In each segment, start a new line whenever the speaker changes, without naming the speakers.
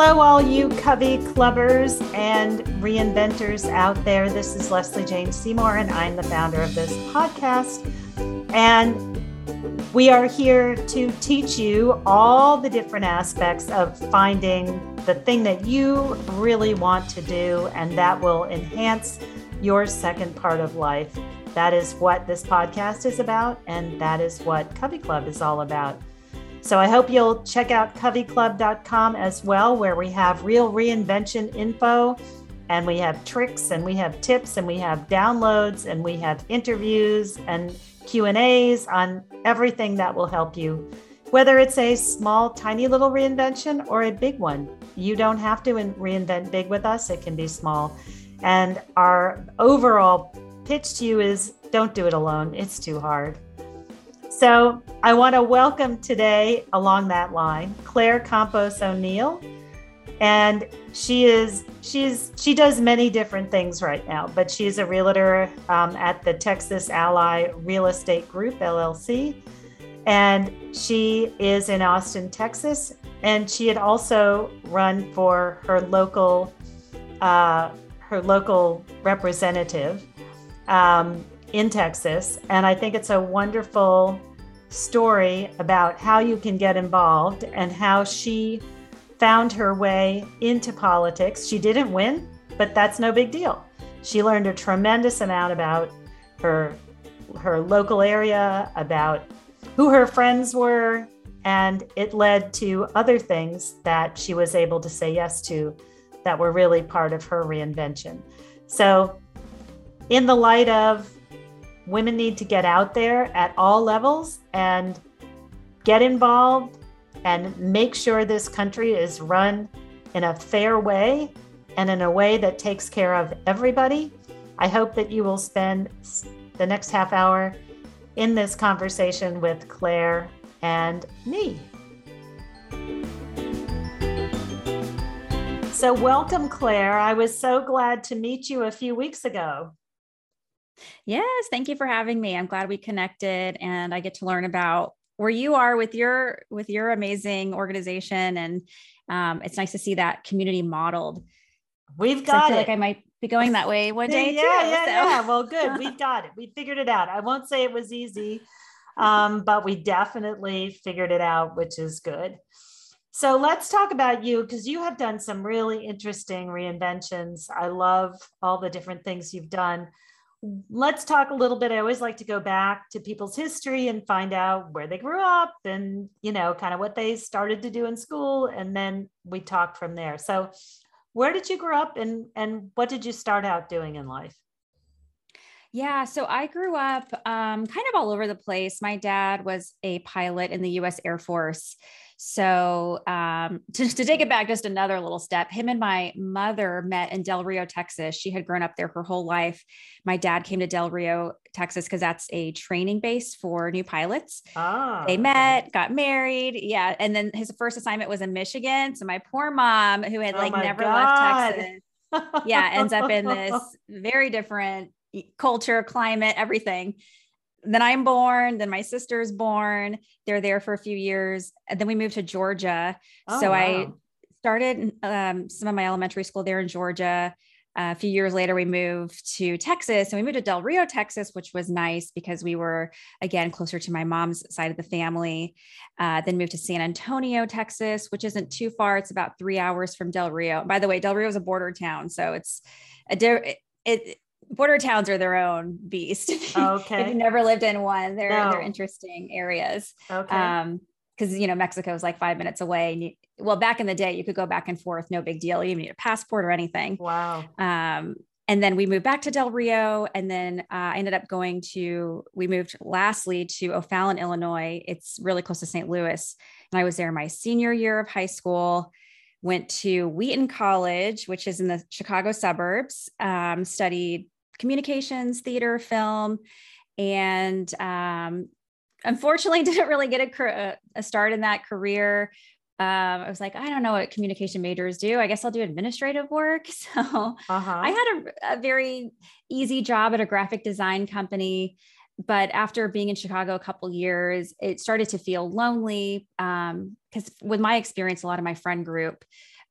Hello, all you Covey Clubbers and reinventors out there. This is Lesley Jane Seymour, and I'm the founder of this podcast. And we are here to teach you all the different aspects of finding the thing that you really want to do, and that will enhance your second part of life. That is what this podcast is about, and that is what Covey Club is all about. So I hope you'll check out coveyclub.com as well, where we have real reinvention info and we have tricks and we have tips and we have downloads and we have interviews and Q&As on everything that will help you. Whether it's a small tiny little reinvention or a big one. You don't have to reinvent big with us. It can be small. And our overall pitch to you is don't do it alone. It's too hard. So I want to welcome today, along that line, Claire Campos O'Neal. And she is she's she does many different things right now, but she's a realtor um, at the Texas Ally Real Estate Group LLC, and she is in Austin, Texas. And she had also run for her local uh, her local representative um, in Texas, and I think it's a wonderful story about how you can get involved and how she found her way into politics. She didn't win, but that's no big deal. She learned a tremendous amount about her her local area, about who her friends were, and it led to other things that she was able to say yes to that were really part of her reinvention. So, in the light of women need to get out there at all levels and get involved and make sure this country is run in a fair way and in a way that takes care of everybody. I hope that you will spend the next half hour in this conversation with Claire and me. So, welcome, Claire. I was so glad to meet you a few weeks ago.
Yes, thank you for having me. I'm glad we connected and I get to learn about where you are with your with your amazing organization and um, it's nice to see that community modeled.
We've got I
feel
it.
Like I might be going that way one day
yeah,
too.
Yeah, so. yeah. Well, good. We've got it. We figured it out. I won't say it was easy, um, but we definitely figured it out, which is good. So let's talk about you because you have done some really interesting reinventions. I love all the different things you've done let's talk a little bit. I always like to go back to people's history and find out where they grew up and, you know, kind of what they started to do in school. And then we talk from there. So, where did you grow up and, and what did you start out doing in life?
Yeah, so I grew up um, kind of all over the place. My dad was a pilot in the US Air Force. So um, to, to take it back just another little step, him and my mother met in Del Rio, Texas. She had grown up there her whole life. My dad came to Del Rio, Texas, because that's a training base for new pilots. Ah, they met, got married. Yeah. And then his first assignment was in Michigan. So my poor mom, who had oh like never God. left Texas, yeah, ends up in this very different culture, climate, everything then I'm born, then my sister's born. They're there for a few years. And then we moved to Georgia. Oh, so wow. I started um, some of my elementary school there in Georgia. Uh, a few years later, we moved to Texas and we moved to Del Rio, Texas, which was nice because we were, again, closer to my mom's side of the family. Uh, then moved to San Antonio, Texas, which isn't too far. It's about three hours from Del Rio. By the way, Del Rio is a border town. So it's a, it, it border towns are their own beast.
Okay.
if you've never lived in one, they're no. they're interesting areas. Okay. Um, because you know Mexico is like five minutes away. And you, well, back in the day, you could go back and forth, no big deal. You didn't need a passport or anything.
Wow.
Um, and then we moved back to Del Rio, and then uh, I ended up going to. We moved lastly to O'Fallon, Illinois. It's really close to St. Louis, and I was there my senior year of high school went to Wheaton College, which is in the Chicago suburbs, um, studied communications, theater, film, and um, unfortunately didn't really get a, a start in that career. Um, I was like, I don't know what communication majors do. I guess I'll do administrative work. So uh-huh. I had a, a very easy job at a graphic design company but after being in Chicago a couple years, it started to feel lonely because um, with my experience, a lot of my friend group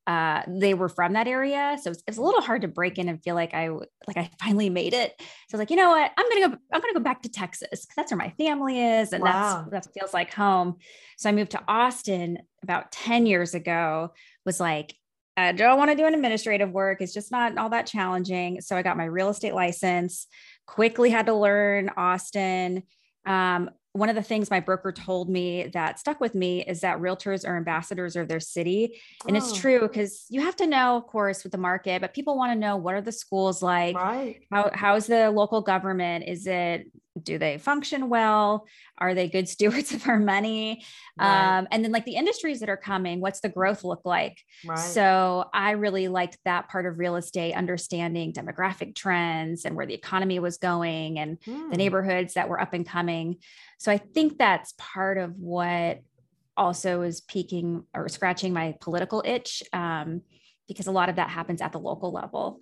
uh, they were from that area. So it's, it's a little hard to break in and feel like I like I finally made it. So I was like, you know what? I'm gonna go. I'm gonna go back to Texas because that's where my family is, and wow. that's that feels like home. So I moved to Austin about ten years ago. Was like, I don't want to do an administrative work. It's just not all that challenging. So I got my real estate license. Quickly had to learn Austin. Um, one of the things my broker told me that stuck with me is that realtors are ambassadors of their city. And oh. it's true because you have to know, of course, with the market, but people want to know what are the schools like?
Right.
How, how's the local government? Is it, do they function well? Are they good stewards of our money? Right. Um, and then like the industries that are coming, what's the growth look like? Right. So I really liked that part of real estate, understanding demographic trends and where the economy was going and hmm. the neighborhoods that were up and coming. So I think that's part of what also is piquing or scratching my political itch um, because a lot of that happens at the local level.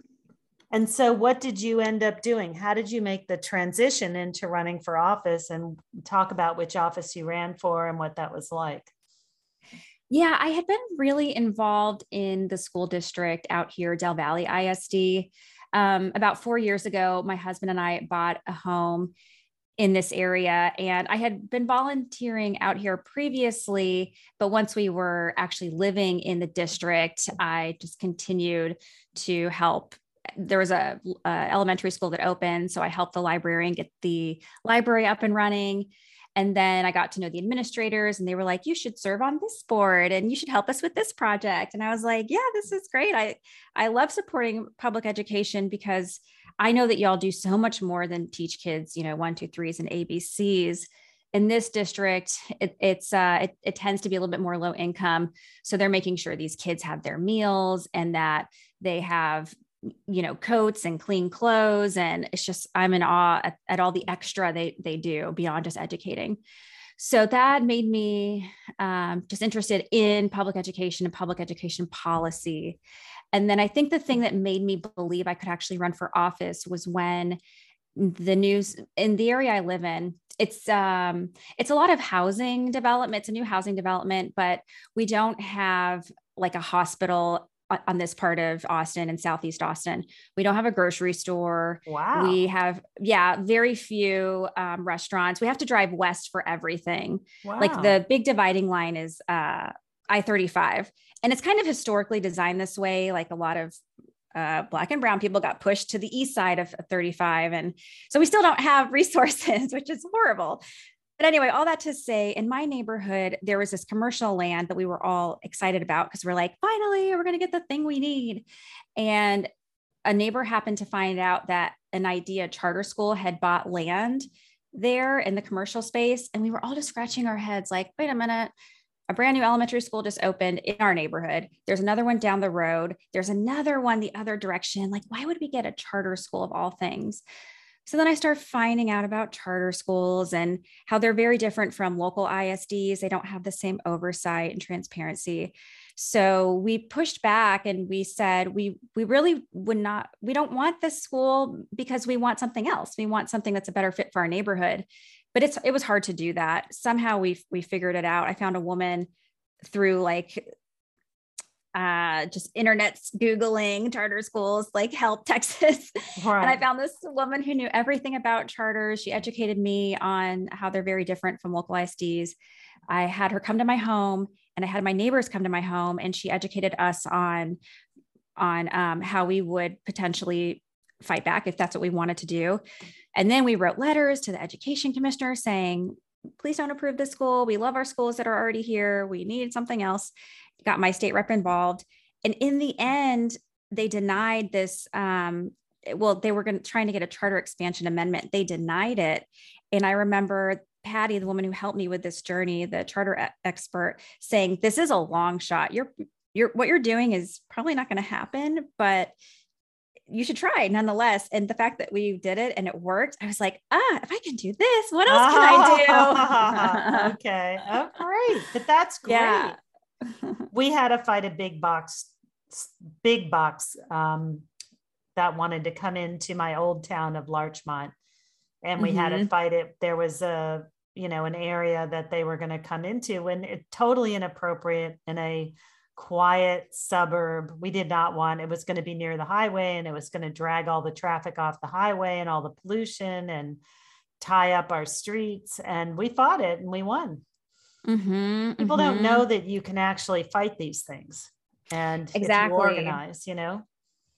And so, what did you end up doing? How did you make the transition into running for office and talk about which office you ran for and what that was like?
Yeah, I had been really involved in the school district out here, Del Valley ISD. Um, about four years ago, my husband and I bought a home in this area. And I had been volunteering out here previously, but once we were actually living in the district, I just continued to help. There was a, a elementary school that opened, so I helped the librarian get the library up and running. And then I got to know the administrators, and they were like, "You should serve on this board, and you should help us with this project." And I was like, "Yeah, this is great. I I love supporting public education because." I know that y'all do so much more than teach kids, you know, one, two, threes and ABCs. In this district, it, it's uh, it, it tends to be a little bit more low income, so they're making sure these kids have their meals and that they have you know coats and clean clothes and it's just i'm in awe at, at, all the extra they they do beyond just educating so that made me um, just interested in public education and public education policy and then I think the thing that made me believe I could actually run for office was when the news in the area I live in, it's um it's a lot of housing development. It's a new housing development, but we don't have like a hospital on this part of Austin and Southeast Austin. We don't have a grocery store.
Wow.
We have, yeah, very few um, restaurants. We have to drive west for everything. Wow. Like the big dividing line is uh, I 35. And it's kind of historically designed this way. Like a lot of uh, black and brown people got pushed to the east side of 35. And so we still don't have resources, which is horrible. But anyway, all that to say, in my neighborhood, there was this commercial land that we were all excited about because we're like, finally, we're going to get the thing we need. And a neighbor happened to find out that an IDEA charter school had bought land there in the commercial space. And we were all just scratching our heads like, wait a minute, a brand new elementary school just opened in our neighborhood. There's another one down the road. There's another one the other direction. Like, why would we get a charter school of all things? So then I start finding out about charter schools and how they're very different from local ISDs. They don't have the same oversight and transparency. So we pushed back and we said we we really would not we don't want this school because we want something else. We want something that's a better fit for our neighborhood but it's it was hard to do that. Somehow we we figured it out. I found a woman through like uh, just internet googling charter schools like help texas right. and i found this woman who knew everything about charters she educated me on how they're very different from local isds i had her come to my home and i had my neighbors come to my home and she educated us on on um, how we would potentially fight back if that's what we wanted to do and then we wrote letters to the education commissioner saying, please don't approve this school. We love our schools that are already here. We need something else. Got my state rep involved. And in the end, they denied this. Um, well, they were going trying to get a charter expansion amendment. They denied it. And I remember Patty, the woman who helped me with this journey, the charter e- expert, saying, "This is a long shot. You're, you're, what you're doing is probably not going to happen, but you should try nonetheless. And the fact that we did it and it worked, I was like, ah, if I can do this, what else can
I do? okay. Oh, great. But that's great. Yeah. we had to fight a big box, big box um, that wanted to come into my old town of Larchmont. And we mm-hmm. had to mm-hmm. fight it. There was a, you know, an area that they were going to come into and it totally inappropriate in a quiet suburb. We did not want it was going to be near the highway and it was going to drag all the traffic off the highway and all the pollution and tie up our streets. And we fought it and we won. Mm-hmm, People mm-hmm. don't know that you can actually fight these things and exactly organize, you know.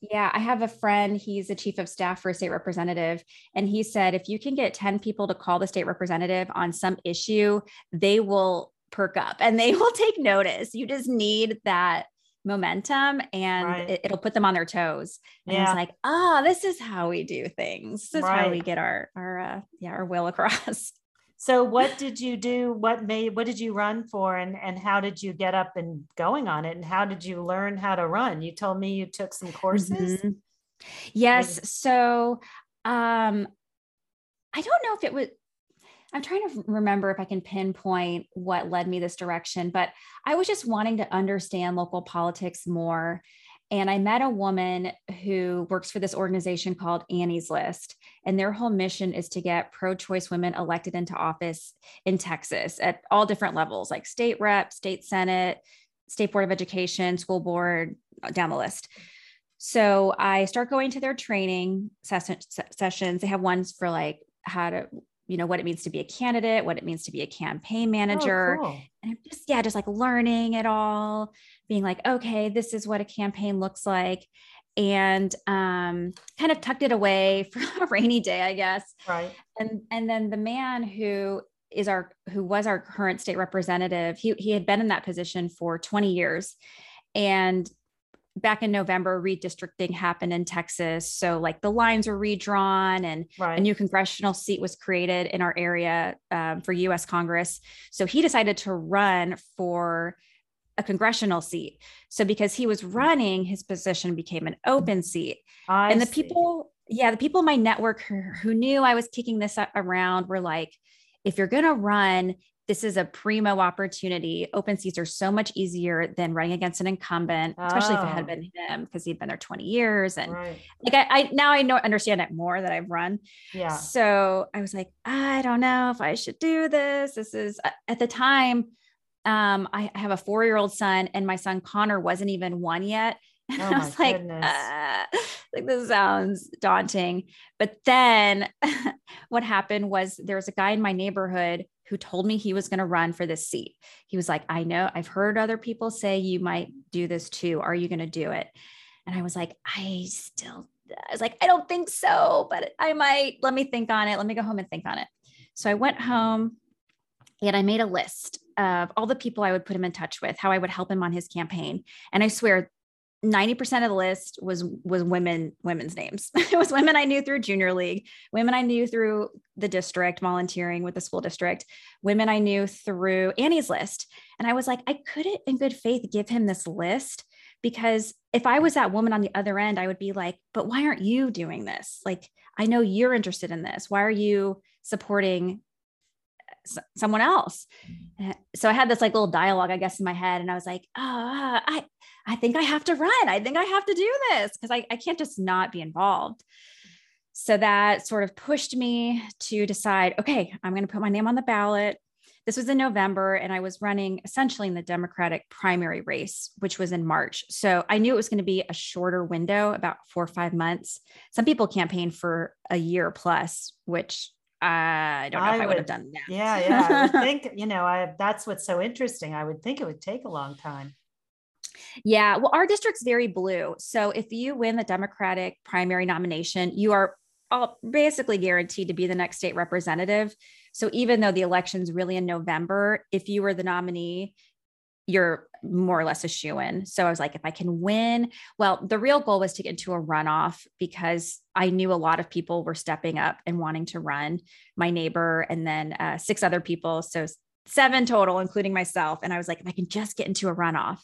Yeah, I have a friend, he's the chief of staff for a state representative. And he said if you can get 10 people to call the state representative on some issue, they will perk up and they will take notice. You just need that momentum and right. it, will put them on their toes. And yeah. it's like, ah, oh, this is how we do things. This is right. how we get our our uh, yeah, our will across.
So what did you do? What made what did you run for and and how did you get up and going on it? And how did you learn how to run? You told me you took some courses. Mm-hmm.
Yes. So um I don't know if it was I'm trying to remember if I can pinpoint what led me this direction, but I was just wanting to understand local politics more and I met a woman who works for this organization called Annie's List. And their whole mission is to get pro choice women elected into office in Texas at all different levels, like state rep, state senate, state board of education, school board, uh, down the list. So I start going to their training sessions. They have ones for like how to you know what it means to be a candidate what it means to be a campaign oh, manager. oh, cool. and just yeah just like learning it all being like okay this is what a campaign looks like and um, kind of tucked it away for a rainy day i guess.
Right.
And and then the man who is our who was our current state representative he, he had been in that position for 20 years. And back in November, redistricting happened in Texas. So, like the lines were redrawn and right. a new congressional seat was created in our area um, for US Congress. So, he decided to run for a congressional seat. So, because he was running, his position became an open seat. I and the see. people, yeah, the people in my network who, who knew I was kicking this around were like, if you're going to run, this is a primo opportunity. Open seats are so much easier than running against an incumbent, especially oh. if it had oh. been him because he'd been there 20 years. And right. like I, I, now I know understand it more that I've run.
Yeah.
So I was like, I don't know if I should do this. This is at the time. Um, I, I have a four-year-old son, and my son Connor wasn't even one yet. And oh I was like, uh, like this sounds daunting. But then what happened was there was a guy in my neighborhood who told me he was going to run for this seat. He was like, I know I've heard other people say you might do this too. Are you going to do it? And I was like, I still, I was like, I don't think so, but I might. Let me think on it. Let me go home and think on it. So I went home and I made a list of all the people I would put him in touch with, how I would help him on his campaign. And I swear 90% of the list was was women women's names. It was women i knew through junior league women i knew through the district volunteering with the school district women i knew through annie's list. And i was like i couldn't in good faith give him this list because if i was that woman on the other end i would be like but why aren't you doing this? Like i know you're interested in this. Why are you supporting someone else. Mm-hmm. So I had this like little dialogue, I guess, in my head, and I was like, oh, I, I think I have to run. I think I have to do this because I, I can't just not be involved. So that sort of pushed me to decide, okay, I'm going to put my name on the ballot. This was in November, and I was running essentially in the Democratic primary race, which was in March. So I knew it was going to be a shorter window, about four or five months. Some people campaign for a year plus, which I don't know I if I would, would have done that.
Yeah, yeah. I would think, you know, I that's what's so interesting. I would think it would take a long time.
Yeah. Well, our district's very blue. So if you win the Democratic primary nomination, you are all basically guaranteed to be the next state representative. So even though the election's really in November, if you were the nominee, you're more or less a shoe in. So I was like, if I can win, well, the real goal was to get into a runoff because I knew a lot of people were stepping up and wanting to run. My neighbor and then uh, six other people. So seven total, including myself. And I was like, if I can just get into a runoff,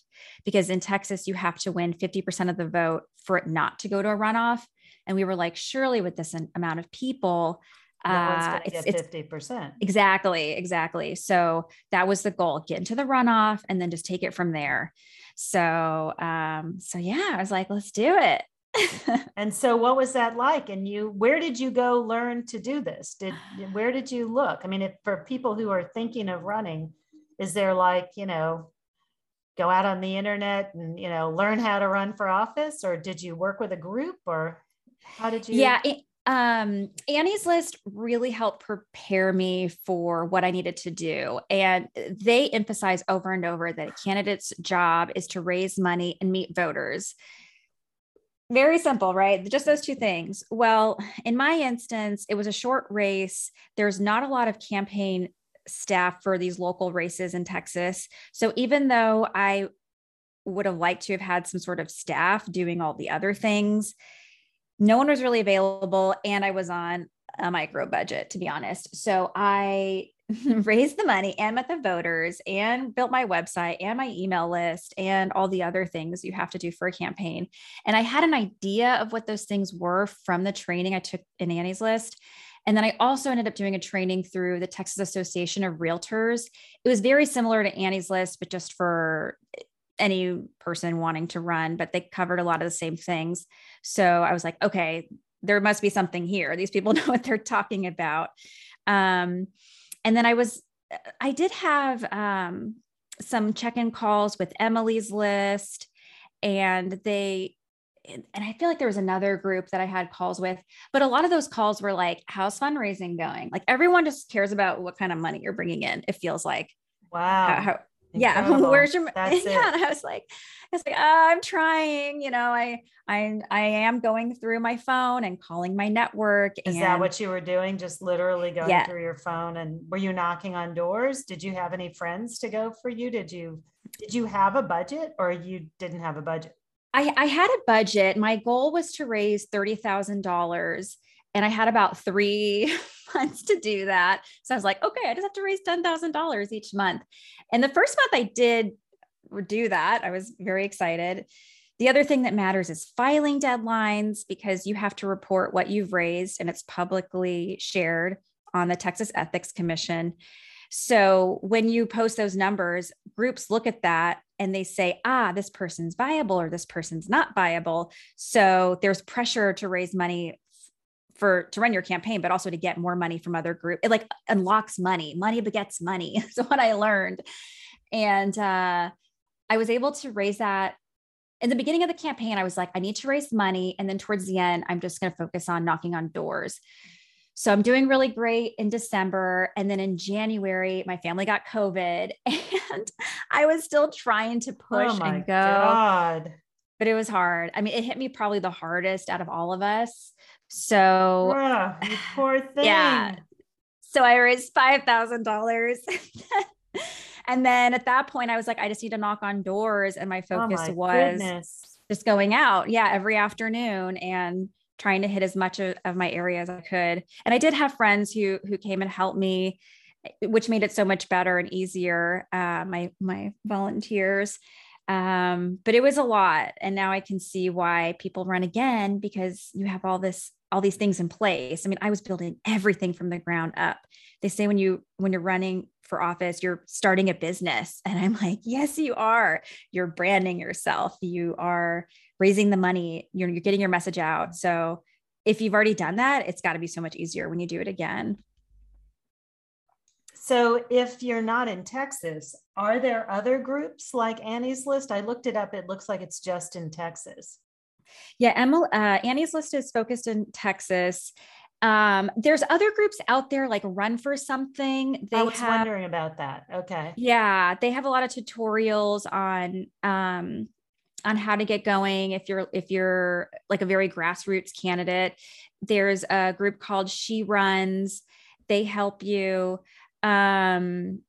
because in Texas, you have to win 50% of the vote for it not to go to a runoff. And we were like, surely with this amount of people,
uh, it's, it's 50%.
Exactly. Exactly. So that was the goal get into the runoff and then just take it from there. So, um, so yeah, I was like, let's do it.
and so what was that like and you where did you go learn to do this did where did you look i mean if for people who are thinking of running is there like you know go out on the internet and you know learn how to run for office or did you work with a group or how did you
yeah it, um, Annie's List really helped prepare me for what I needed to do. And they emphasize over and over that a candidate's job is to raise money and meet voters. Very simple, right? Just those two things. Well, in my instance, it was a short race. There's not a lot of campaign staff for these local races in Texas. So even though I would have liked to have had some sort of staff doing all the other things, no one was really available and I was on a micro budget, to be honest. So I raised the money and met the voters and built my website and my email list and all the other things you have to do for a campaign. And I had an idea of what those things were from the training I took in Annie's List. And then I also ended up doing a training through the Texas Association of Realtors. It was very similar to Annie's List, but just for any person wanting to run, but they covered a lot of the same things. So I was like, okay, there must be something here. These people know what they're talking about. Um, and then I was, I did have um, some check in calls with Emily's list, and they, and I feel like there was another group that I had calls with, but a lot of those calls were like, how's fundraising going? Like everyone just cares about what kind of money you're bringing in. It feels like,
wow.
How, how, yeah where's your That's yeah it. and i was like i was like oh, i'm trying you know i i i am going through my phone and calling my network
is
and,
that what you were doing just literally going yeah. through your phone and were you knocking on doors did you have any friends to go for you did you did you have a budget or you didn't have a budget
I, I had a budget. My goal was to raise $30,000 and I had about three months to do that. So I was like, okay, I just have to raise $10,000 each month. And the first month I did do that. I was very excited. The other thing that matters is filing deadlines because you have to report what you've raised and it's publicly shared on the Texas Ethics Commission. So when you post those numbers, groups look at that and they say, ah, this person's viable or this person's not viable. So there's pressure to raise money for to run your campaign, but also to get more money from other groups. It like unlocks money. Money begets money. so what I learned. And uh, I was able to raise that in the beginning of the campaign. I was like, I need to raise money. And then towards the end, I'm just going to focus on knocking on doors. So I'm doing really great in December. And then in January, my family got COVID and I was still trying to push oh and go. God. But it was hard. I mean, it hit me probably the hardest out of all of us so
oh, poor thing. Yeah.
So I raised five thousand dollars. and then at that point, I was like, I just need to knock on doors. And my oh focus oh my was goodness. just going out, yeah, every afternoon and trying to hit as much of, of my area as I could. And I did have friends who who came and helped me, which made it so much better and easier. Uh, my my volunteers um but it was a lot and now i can see why people run again because you have all this all these things in place. I mean, I was building everything from the ground up. They say when you when you're running for office, you're starting a business. And I'm like, yes, you are. You're branding yourself. You are raising the money. You're, you're getting your message out. So if you've already done that, it's got to be so much easier when you do it again.
So, if you're not in Texas, are there other groups like Annie's List? I looked it up. It looks like it's just in Texas.
Yeah, Emily, uh, Annie's list is focused in Texas. Um, there's other groups out there like Run for Something.
They I was have, wondering about that. Okay.
Yeah, they have a lot of tutorials on um, on how to get going if you're if you're like a very grassroots candidate. There's a group called She Runs. They help you. Um,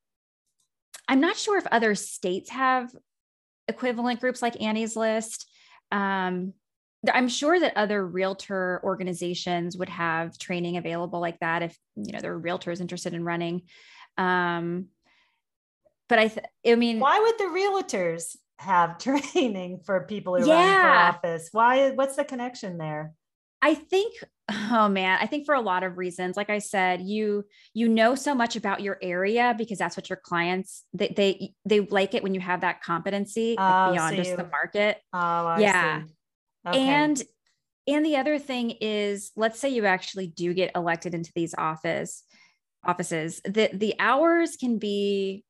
I'm not sure if other states have equivalent groups like Annie's List. Um, I'm sure that other realtor organizations would have training available like that if you know there are realtors interested in running. Um, but I, th- I mean,
why would the realtors have training for people who yeah. run for office? Why? What's the connection there?
I think oh man i think for a lot of reasons like i said you you know so much about your area because that's what your clients they they, they like it when you have that competency oh, beyond so just the market
oh I yeah see.
Okay. And and the other thing is let's say you actually do get elected into these office offices the the hours can be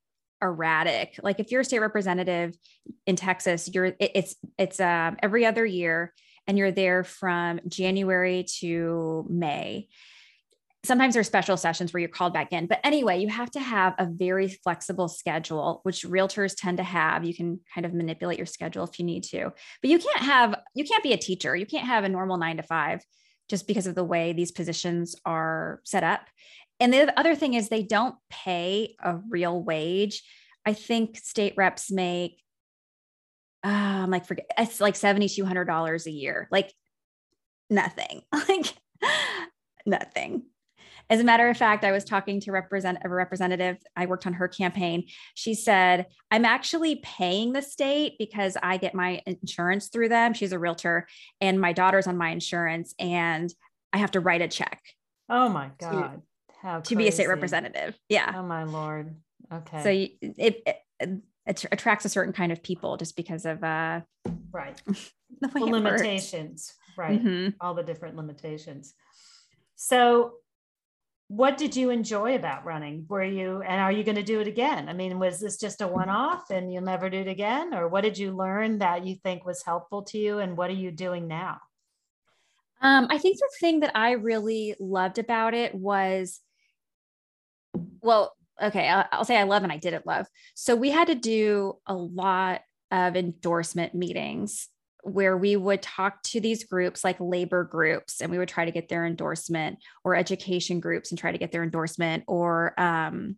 erratic. Like if you're a state representative in Texas, you're it, it's it's um, every other year, and you're there from January to May. Sometimes there's special sessions where you're called back in, but anyway, you have to have a very flexible schedule, which realtors tend to have. You can kind of manipulate your schedule if you need to, but you can't have you can't be a teacher. You can't have a normal nine to five just because of the way these positions are set up. And the other thing is they don't pay a real wage. I think state reps make um like forget it's like $7200 a year. Like nothing. Like nothing. As a matter of fact, I was talking to represent a representative. I worked on her campaign. She said, "I'm actually paying the state because I get my insurance through them. She's a realtor, and my daughter's on my insurance, and I have to write a check."
Oh my god!
How to be a state representative. Yeah.
Oh my lord. Okay.
So it, it, it attracts a certain kind of people just because of uh
right the, the limitations, works. right? Mm-hmm. All the different limitations. So what did you enjoy about running? Were you and are you going to do it again? I mean, was this just a one-off and you'll never do it again or what did you learn that you think was helpful to you and what are you doing now?
Um, I think the thing that I really loved about it was well, okay, I'll, I'll say I love and I didn't love. So we had to do a lot of endorsement meetings where we would talk to these groups like labor groups and we would try to get their endorsement or education groups and try to get their endorsement or um,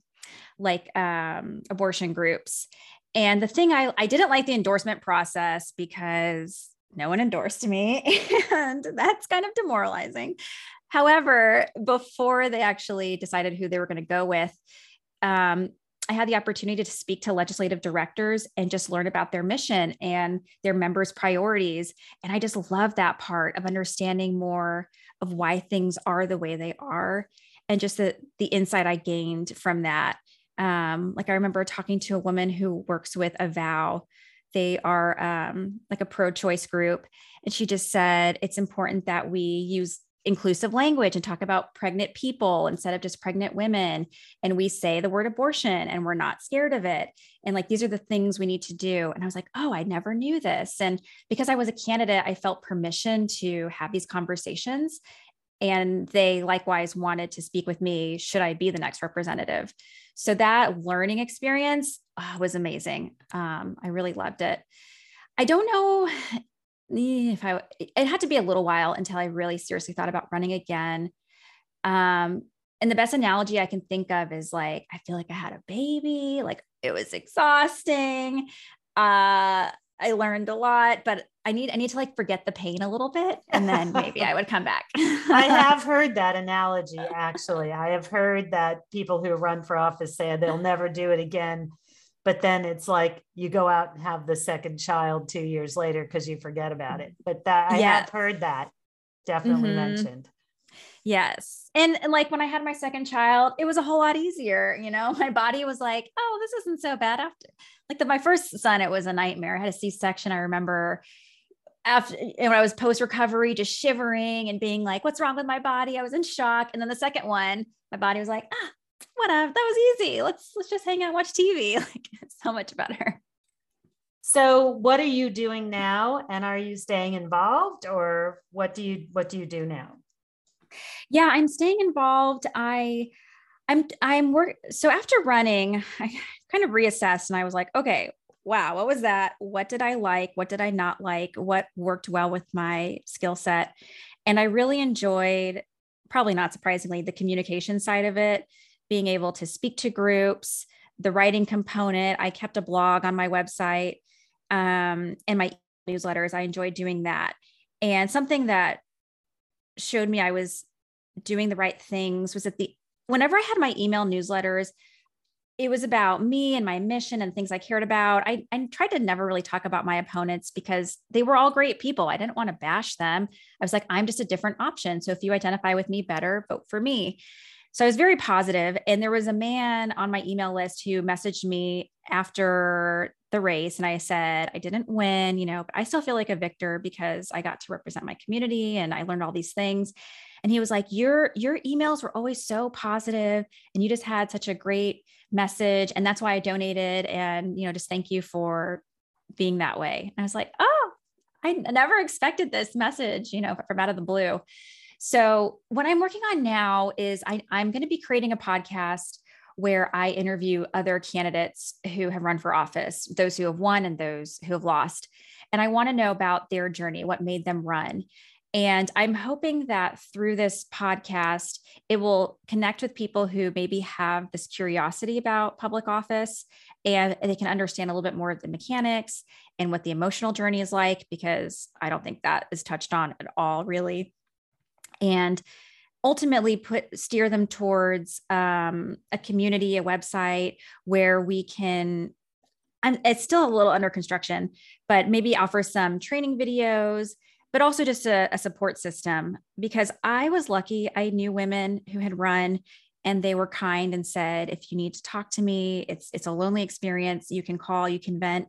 like um, abortion groups. And the thing I, I didn't like the endorsement process because no one endorsed me and that's kind of demoralizing. However, before they actually decided who they were going to go with, um, I had the opportunity to speak to legislative directors and just learn about their mission and their members' priorities. And I just love that part of understanding more of why things are the way they are and just the, the insight I gained from that. Um, like I remember talking to a woman who works with Avow. They are um, like a pro choice group. And she just said it's important that we use inclusive language and talk about pregnant people instead of just pregnant women. And we say the word abortion and we're not scared of it. And like, these are the things we need to do. And I was like, oh, I never knew this. And because I was a candidate, I felt permission to have these conversations. And they likewise wanted to speak with me should I be the next representative. So that learning experience oh, was amazing. Um, I really loved it. I don't know if I, it had to be a little while until I really seriously thought about running again. Um, and the best analogy I can think of is like, I feel like I had a baby, like it was exhausting. Uh, I learned a lot, but I need I need to like forget the pain a little bit and then maybe I would come back.
I have heard that analogy actually. I have heard that people who run for office say they'll never do it again but then it's like you go out and have the second child two years later because you forget about it. But that i have heard that definitely mm-hmm. mentioned.
Yes. And, and like when i had my second child it was a whole lot easier you know? My body was like oh this isn't so bad after like the, my first son it was a nightmare. I had a c-section. I remember after when I was post recovery, just shivering and being like, what's wrong with my body? I was in shock. And then the second one, my body was like, ah, whatever, that was easy. Let's let's just hang out, watch TV. Like so much better.
So what are you doing now? And are you staying involved or what do you what do you do now?
Yeah, I'm staying involved. I I'm I'm work so after running, I kind of reassessed and I was like, okay, wow, what was that? What did I like? What did I not like? What worked well with my skill set? And I really enjoyed, probably not surprisingly, the communication side of it being able to speak to groups, the writing component. I kept a blog on my website um, and my newsletters. I enjoyed doing that. And something that showed me I was doing the right things was that the whenever I had my email newsletters, it was about me and my mission and things I cared about. I, I tried to never really talk about my opponents because they were all great people. I didn't want to bash them. I was like, I'm just a different option. So if you identify with me better, vote for me. So I was very positive. And there was a man on my email list who messaged me after the race. And I said, I didn't win, you know, but I still feel like a victor because I got to represent my community and I learned all these things. And he was like, Your your emails were always so positive and you just had such a great message. And that's why I donated. And, you know, just thank you for being that way. And I was like, oh, I never expected this message, you know, from out of the blue. So, what I'm working on now is I, I'm going to be creating a podcast where I interview other candidates who have run for office, those who have won and those who have lost. And I want to know about their journey, what made them run. And I'm hoping that through this podcast, it will connect with people who maybe have this curiosity about public office and they can understand a little bit more of the mechanics and what the emotional journey is like, because I don't think that is touched on at all, really. And ultimately put steer them towards um, a community a website where we can and it's still a little under construction but maybe offer some training videos but also just a, a support system. Because i was lucky i knew women who had run and they were kind and said if you need to talk to me it's it's a lonely experience. You can call you can vent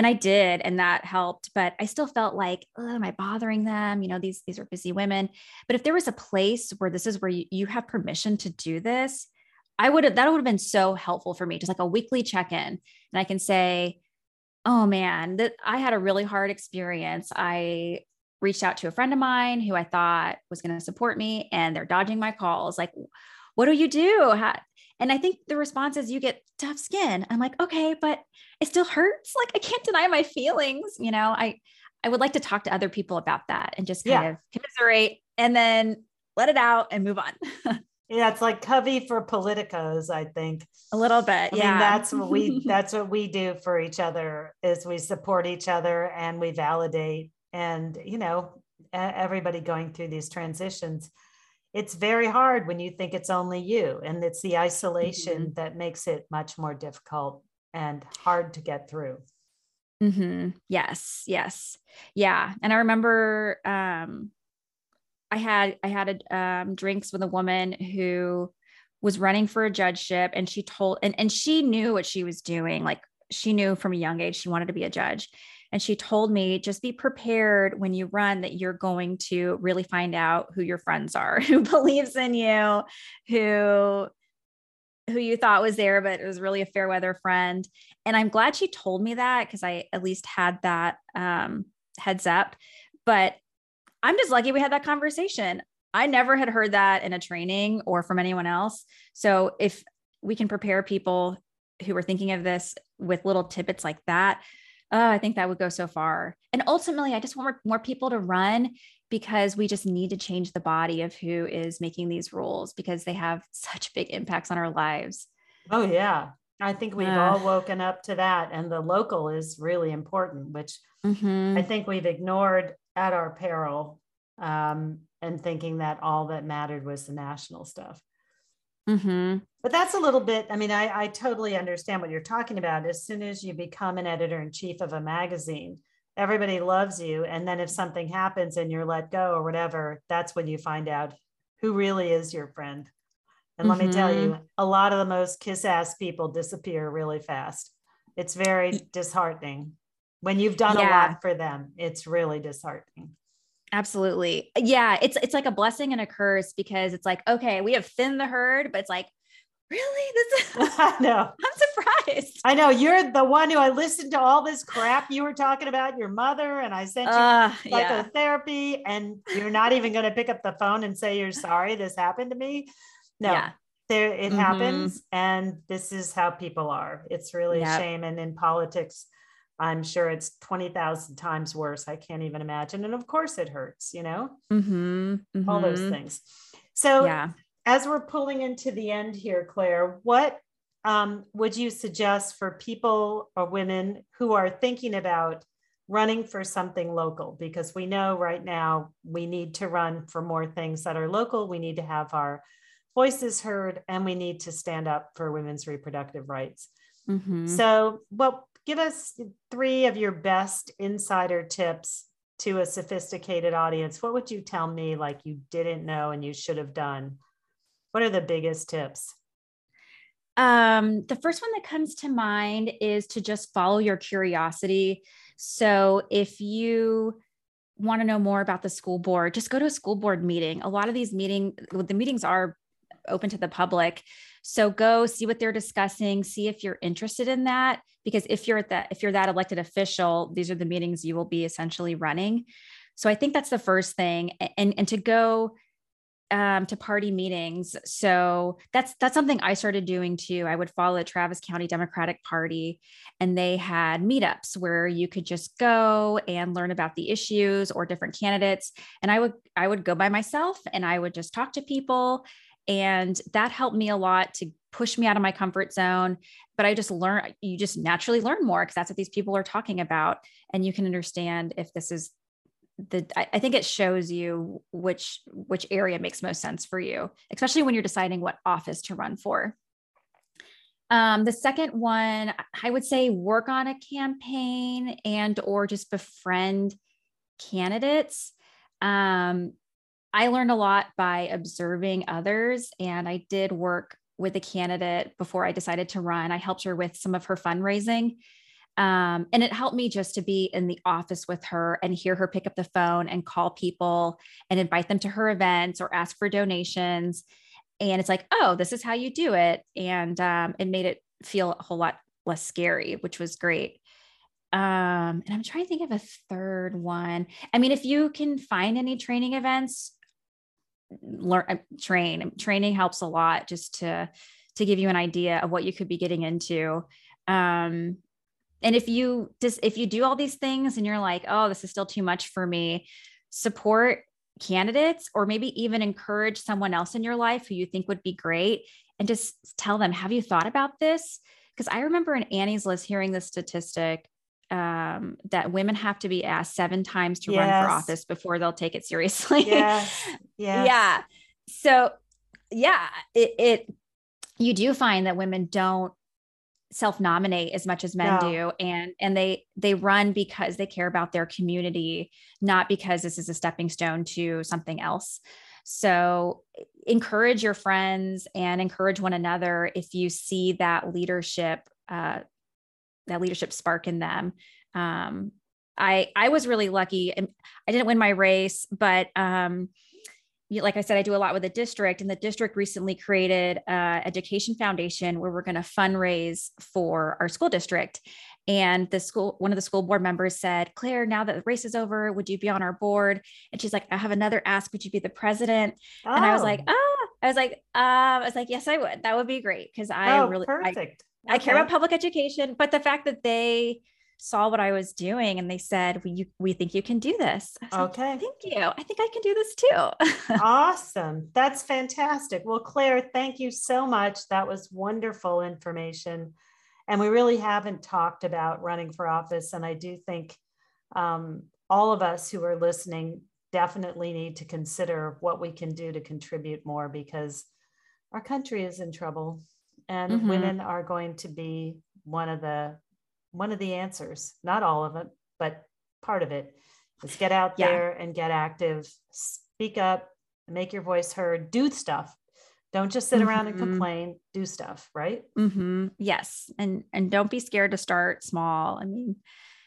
and I did, and that helped. But I still felt like, am I bothering them? You know, these these are busy women. But if there was a place where this is where you, you have permission to do this, I would have that would have been so helpful for me, just like a weekly check in, and I can say, oh man, that I had a really hard experience. I reached out to a friend of mine who I thought was going to support me, and they're dodging my calls. Like, what do you do? How, and I think the response is you get tough skin. I'm like, okay, but it still hurts. Like I can't deny my feelings. You know, I I would like to talk to other people about that and just kind yeah. of commiserate and then let it out and move on.
yeah, it's like Covey for politicos, I think.
A little bit. I yeah.
Mean, that's what we that's what we do for each other is we support each other and we validate and you know everybody going through these transitions it's very hard when you think it's only you and it's the isolation mm-hmm. that makes it much more difficult and hard to get through
mm-hmm. yes yes yeah and i remember um i had i had a, um, drinks with a woman who was running for a judgeship and she told and, and she knew what she was doing like she knew from a young age she wanted to be a judge and she told me, just be prepared when you run that you're going to really find out who your friends are, who believes in you, who who you thought was there, but it was really a fair weather friend. And I'm glad she told me that because I at least had that um, heads up. But I'm just lucky we had that conversation. I never had heard that in a training or from anyone else. So if we can prepare people who are thinking of this with little tidbits like that, oh, I think that would go so far. And ultimately, I just want more, more people to run because we just need to change the body of who is making these rules because they have such big impacts on our lives.
Oh, yeah. I think we've uh, all woken up to that. And the local is really important, which mm-hmm. I think we've ignored at our peril um, and thinking that all that mattered was the national stuff. Mm-hmm. But that's a little bit, I mean, I, I totally understand what you're talking about. As soon as you become an editor in chief of a magazine, everybody loves you. And then if something happens and you're let go or whatever, that's when you find out who really is your friend. And mm-hmm. let me tell you, mm-hmm. a lot of the most kiss ass people disappear really fast. It's very disheartening. When you've done yeah. a lot for them, it's really disheartening.
Absolutely. Yeah, it's it's like a blessing and a curse because it's like, okay, we have thinned the herd, but it's like, really? This is I know. I'm surprised.
I know. You're the one who I listened to all this crap you were talking about your mother, and I sent you uh, psychotherapy, yeah. and you're not even going to pick up the phone and say you're sorry this happened to me. No. Yeah. There it mm-hmm. happens, and this is how people are. It's really yep. a shame. And in politics, I'm sure it's 20,000 times worse. I can't even imagine. And of course it hurts, you know, mm-hmm, mm-hmm. all those mm-hmm. things. So, yeah. as we're pulling into the end here, Claire, what um, would you suggest for people or women who are thinking about running for something local? Because we know right now we need to run for more things that are local. We need to have our voices heard and we need to stand up for women's reproductive rights. Mm-hmm. So, what give us three of your best insider tips to a sophisticated audience. What would you tell me like you didn't know and you should have done? What are the biggest tips?
Um, the first one that comes to mind is to just follow your curiosity. So if you want to know more about the school board, just go to a school board meeting. A lot of these meeting, the meetings are open to the public. So go see what they're discussing, see if you're interested in that because if you're at that if you're that elected official, these are the meetings you will be essentially running. So I think that's the first thing and and to go um, to party meetings. So that's that's something I started doing too. I would follow the Travis County Democratic Party, and they had meetups where you could just go and learn about the issues or different candidates. And I would I would go by myself and I would just talk to people, and that helped me a lot to push me out of my comfort zone. But I just learn you just naturally learn more because that's what these people are talking about, and you can understand if this is the I think it shows you which which area makes most sense for you, especially when you're deciding what office to run for. Um, the second one, I would say work on a campaign and or just befriend candidates. Um, I learned a lot by observing others, and I did work with a candidate before I decided to run. I helped her with some of her fundraising um, and it helped me just to be in the office with her and hear her pick up the phone and call people and invite them to her events or ask for donations. And it's like, oh, this is how you do it. And um, it made it feel a whole lot less scary, which was great. Um, and I'm trying to think of a third one. I mean, if you can find any training events, learn uh, train. Training helps a lot just to to give you an idea of what you could be getting into. Um, and if you just if you do all these things and you're like oh this is still too much for me support candidates or maybe even encourage someone else in your life who you think would be great and just tell them have you thought about this because i remember in annie's list hearing the statistic um, that women have to be asked seven times to yes. run for office before they'll take it seriously
yes. yes.
yeah so yeah it, it you do find that women don't self-nominate as much as men no. do and and they they run because they care about their community not because this is a stepping stone to something else so encourage your friends and encourage one another if you see that leadership uh, that leadership spark in them um, i i was really lucky and i didn't win my race but um, like I said, I do a lot with the district, and the district recently created a education foundation where we're going to fundraise for our school district. And the school, one of the school board members said, Claire, now that the race is over, would you be on our board? And she's like, I have another ask. Would you be the president? Oh. And I was like, oh, I was like, um, I was like, yes, I would. That would be great because I oh, really, perfect. I, okay. I care about public education. But the fact that they saw what I was doing and they said, we, you, we think you can do this.
Okay.
Like, thank you. I think I can do this too.
awesome. That's fantastic. Well, Claire, thank you so much. That was wonderful information. And we really haven't talked about running for office. And I do think um, all of us who are listening definitely need to consider what we can do to contribute more because our country is in trouble and mm-hmm. women are going to be one of the one of the answers, not all of it, but part of it is get out yeah. there and get active, speak up, make your voice heard, do stuff. Don't just sit mm-hmm. around and mm-hmm. complain, do stuff, right?
Mm-hmm. Yes. And and don't be scared to start small. I mean,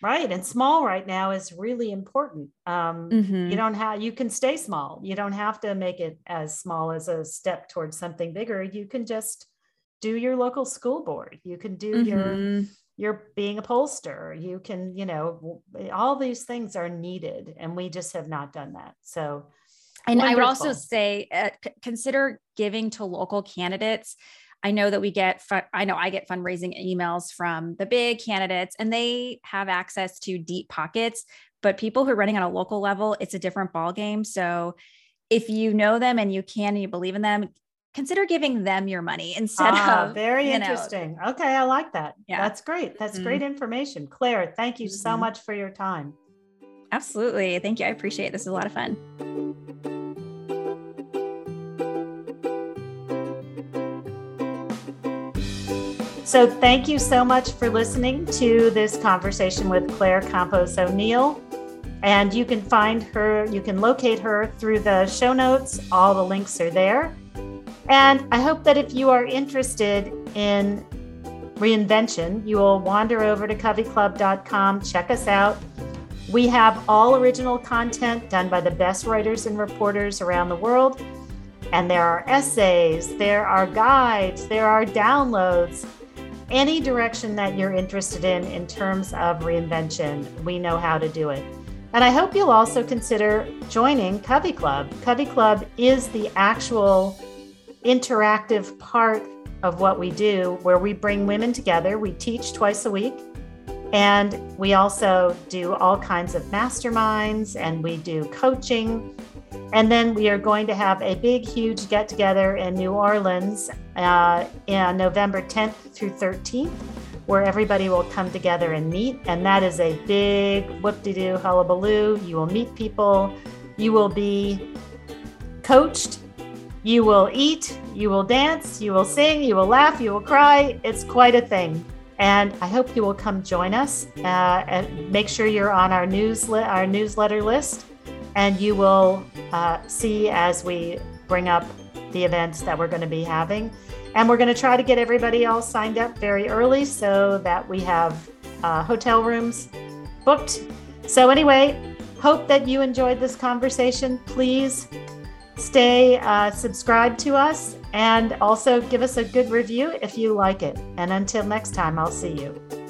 right. And small right now is really important. Um, mm-hmm. you don't have you can stay small. You don't have to make it as small as a step towards something bigger. You can just do your local school board. You can do your mm-hmm. you're being a pollster. You can you know all these things are needed and we just have not done that. So
and wonderful. i would also say uh, c- consider giving to local candidates. I know that we get fun- i know i get fundraising emails from the big candidates and they have access to deep pockets but people who are running on a local level it's a different ball game so if you know them and you can and you believe in them consider giving them your money instead ah,
of very interesting know. okay i like that yeah that's great that's mm-hmm. great information claire thank you mm-hmm. so much for your time
absolutely thank you i appreciate it this is a lot of fun
So, thank you so much for listening to this conversation with Claire Campos O'Neal. And you can find her, you can locate her through the show notes. All the links are there. And I hope that if you are interested in reinvention, you will wander over to coveyclub.com, check us out. We have all original content done by the best writers and reporters around the world. And there are essays, there are guides, there are downloads. Any direction that you're interested in in terms of reinvention, we know how to do it. And I hope you'll also consider joining Covey Club. Covey Club is the actual interactive part of what we do where we bring women together. We teach twice a week. And we also do all kinds of masterminds and we do coaching and then we are going to have a big, huge get together in New Orleans uh, in November 10th through 13th, where everybody will come together and meet. And that is a big whoop de doo hullabaloo. You will meet people, you will be coached, you will eat, you will dance, you will sing, you will laugh, you will cry. It's quite a thing. And I hope you will come join us. Uh, and make sure you're on our newslet our newsletter list and you will uh, see as we bring up the events that we're going to be having. And we're going to try to get everybody all signed up very early so that we have uh, hotel rooms booked. So, anyway, hope that you enjoyed this conversation. Please stay uh, subscribed to us and also give us a good review if you like it. And until next time, I'll see you.